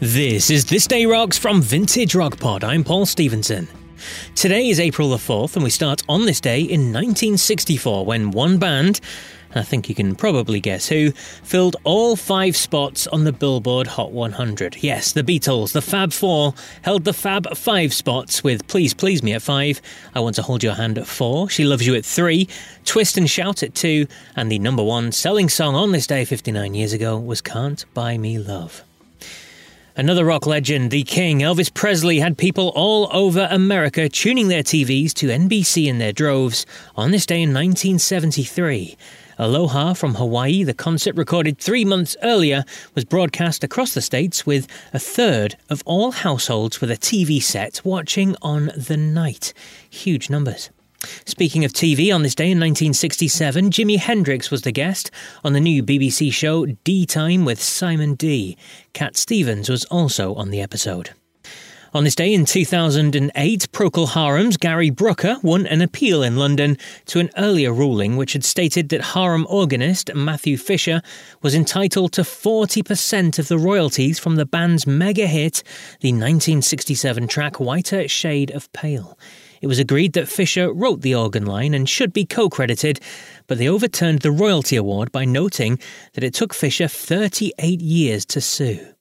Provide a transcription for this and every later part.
This is This Day Rocks from Vintage Rock Pod. I'm Paul Stevenson. Today is April the 4th, and we start on this day in 1964 when one band, I think you can probably guess who, filled all five spots on the Billboard Hot 100. Yes, the Beatles, the Fab Four, held the Fab Five spots with Please Please Me at five, I Want to Hold Your Hand at four, She Loves You at three, Twist and Shout at two, and the number one selling song on this day 59 years ago was Can't Buy Me Love. Another rock legend, the King, Elvis Presley, had people all over America tuning their TVs to NBC in their droves on this day in 1973. Aloha from Hawaii, the concert recorded three months earlier, was broadcast across the states with a third of all households with a TV set watching on the night. Huge numbers. Speaking of TV, on this day in 1967, Jimi Hendrix was the guest on the new BBC show Dee Time with Simon Dee. Cat Stevens was also on the episode. On this day in 2008, Procol Harum's Gary Brooker won an appeal in London to an earlier ruling which had stated that Harum organist Matthew Fisher was entitled to 40% of the royalties from the band's mega hit, the 1967 track Whiter Shade of Pale. It was agreed that Fisher wrote the organ line and should be co credited, but they overturned the royalty award by noting that it took Fisher 38 years to sue.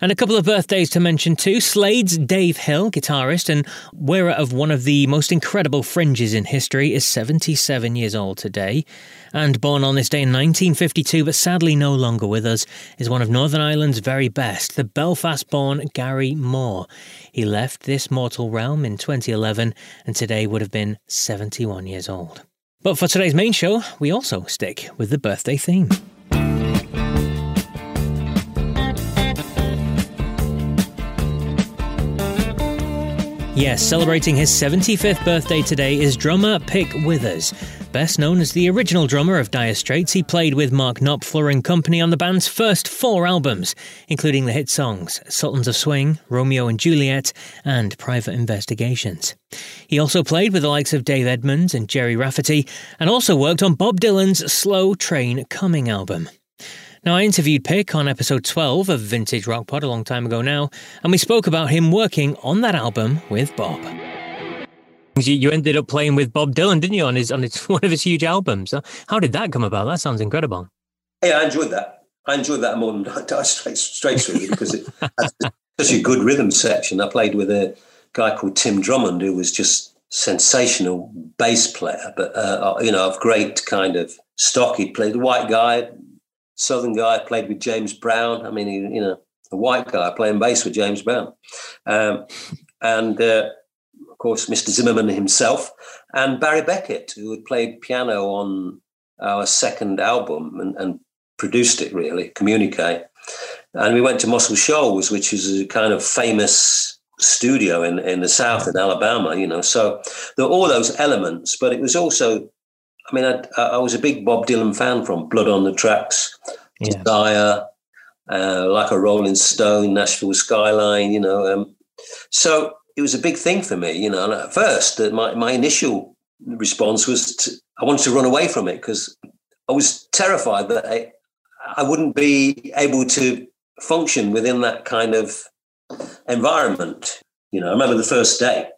And a couple of birthdays to mention too. Slade's Dave Hill, guitarist and wearer of one of the most incredible fringes in history, is 77 years old today. And born on this day in 1952, but sadly no longer with us, is one of Northern Ireland's very best, the Belfast born Gary Moore. He left this mortal realm in 2011 and today would have been 71 years old. But for today's main show, we also stick with the birthday theme. Yes, celebrating his 75th birthday today is drummer Pick Withers. Best known as the original drummer of Dire Straits, he played with Mark Knopfler and company on the band's first four albums, including the hit songs Sultans of Swing, Romeo and Juliet, and Private Investigations. He also played with the likes of Dave Edmunds and Gerry Rafferty, and also worked on Bob Dylan's Slow Train Coming album. Now, I interviewed Pick on episode 12 of Vintage Rock Pod a long time ago now, and we spoke about him working on that album with Bob. You ended up playing with Bob Dylan, didn't you, on his on his, one of his huge albums? How did that come about? That sounds incredible. Yeah, I enjoyed that. I enjoyed that more than I straight Straits, really, because it had such a good rhythm section. I played with a guy called Tim Drummond, who was just sensational bass player, but uh, you know, of great kind of stock. He played a white guy, southern guy, played with James Brown. I mean, you know, a white guy playing bass with James Brown, um, and uh, of course, Mr. Zimmerman himself, and Barry Beckett, who had played piano on our second album and, and produced it. Really, Communique. And we went to Muscle Shoals, which is a kind of famous studio in, in the South in Alabama, you know. So there were all those elements, but it was also, I mean, I, I was a big Bob Dylan fan from Blood on the Tracks, yeah. Desire, uh, like a Rolling Stone, Nashville Skyline, you know. Um, so it was a big thing for me, you know. And at first, uh, my, my initial response was to, I wanted to run away from it because I was terrified that I, I wouldn't be able to function within that kind of environment. You know, I remember the first day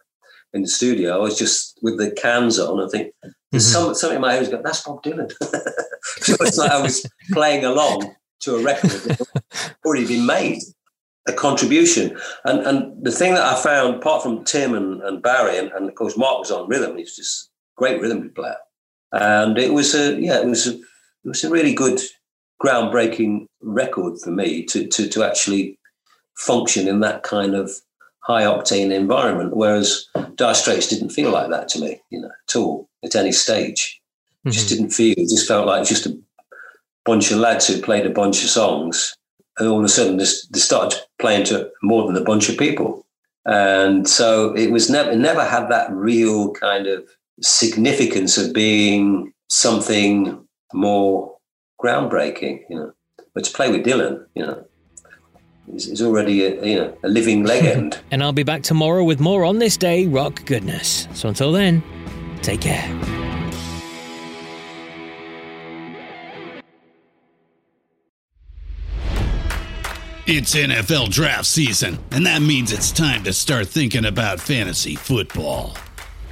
in the studio, I was just with the cans on. I think there's mm-hmm. some, something in my head was going, that's Bob Dylan. so it's like I was playing along to a record that already been made, a contribution. And and the thing that I found, apart from Tim and, and Barry, and, and of course Mark was on rhythm, he's just a great rhythm player. And it was a yeah, it was a, it was a really good groundbreaking record for me to to to actually function in that kind of high octane environment. Whereas Dire Straits didn't feel like that to me, you know, at all at any stage. Mm-hmm. Just didn't feel. It just felt like just a bunch of lads who played a bunch of songs, and all of a sudden they started playing to more than a bunch of people. And so it was never never had that real kind of significance of being something more groundbreaking, you know. But to play with Dylan, you know, is, is already a, you know, a living legend. and I'll be back tomorrow with more on this day rock goodness. So until then, take care. It's NFL draft season, and that means it's time to start thinking about fantasy football.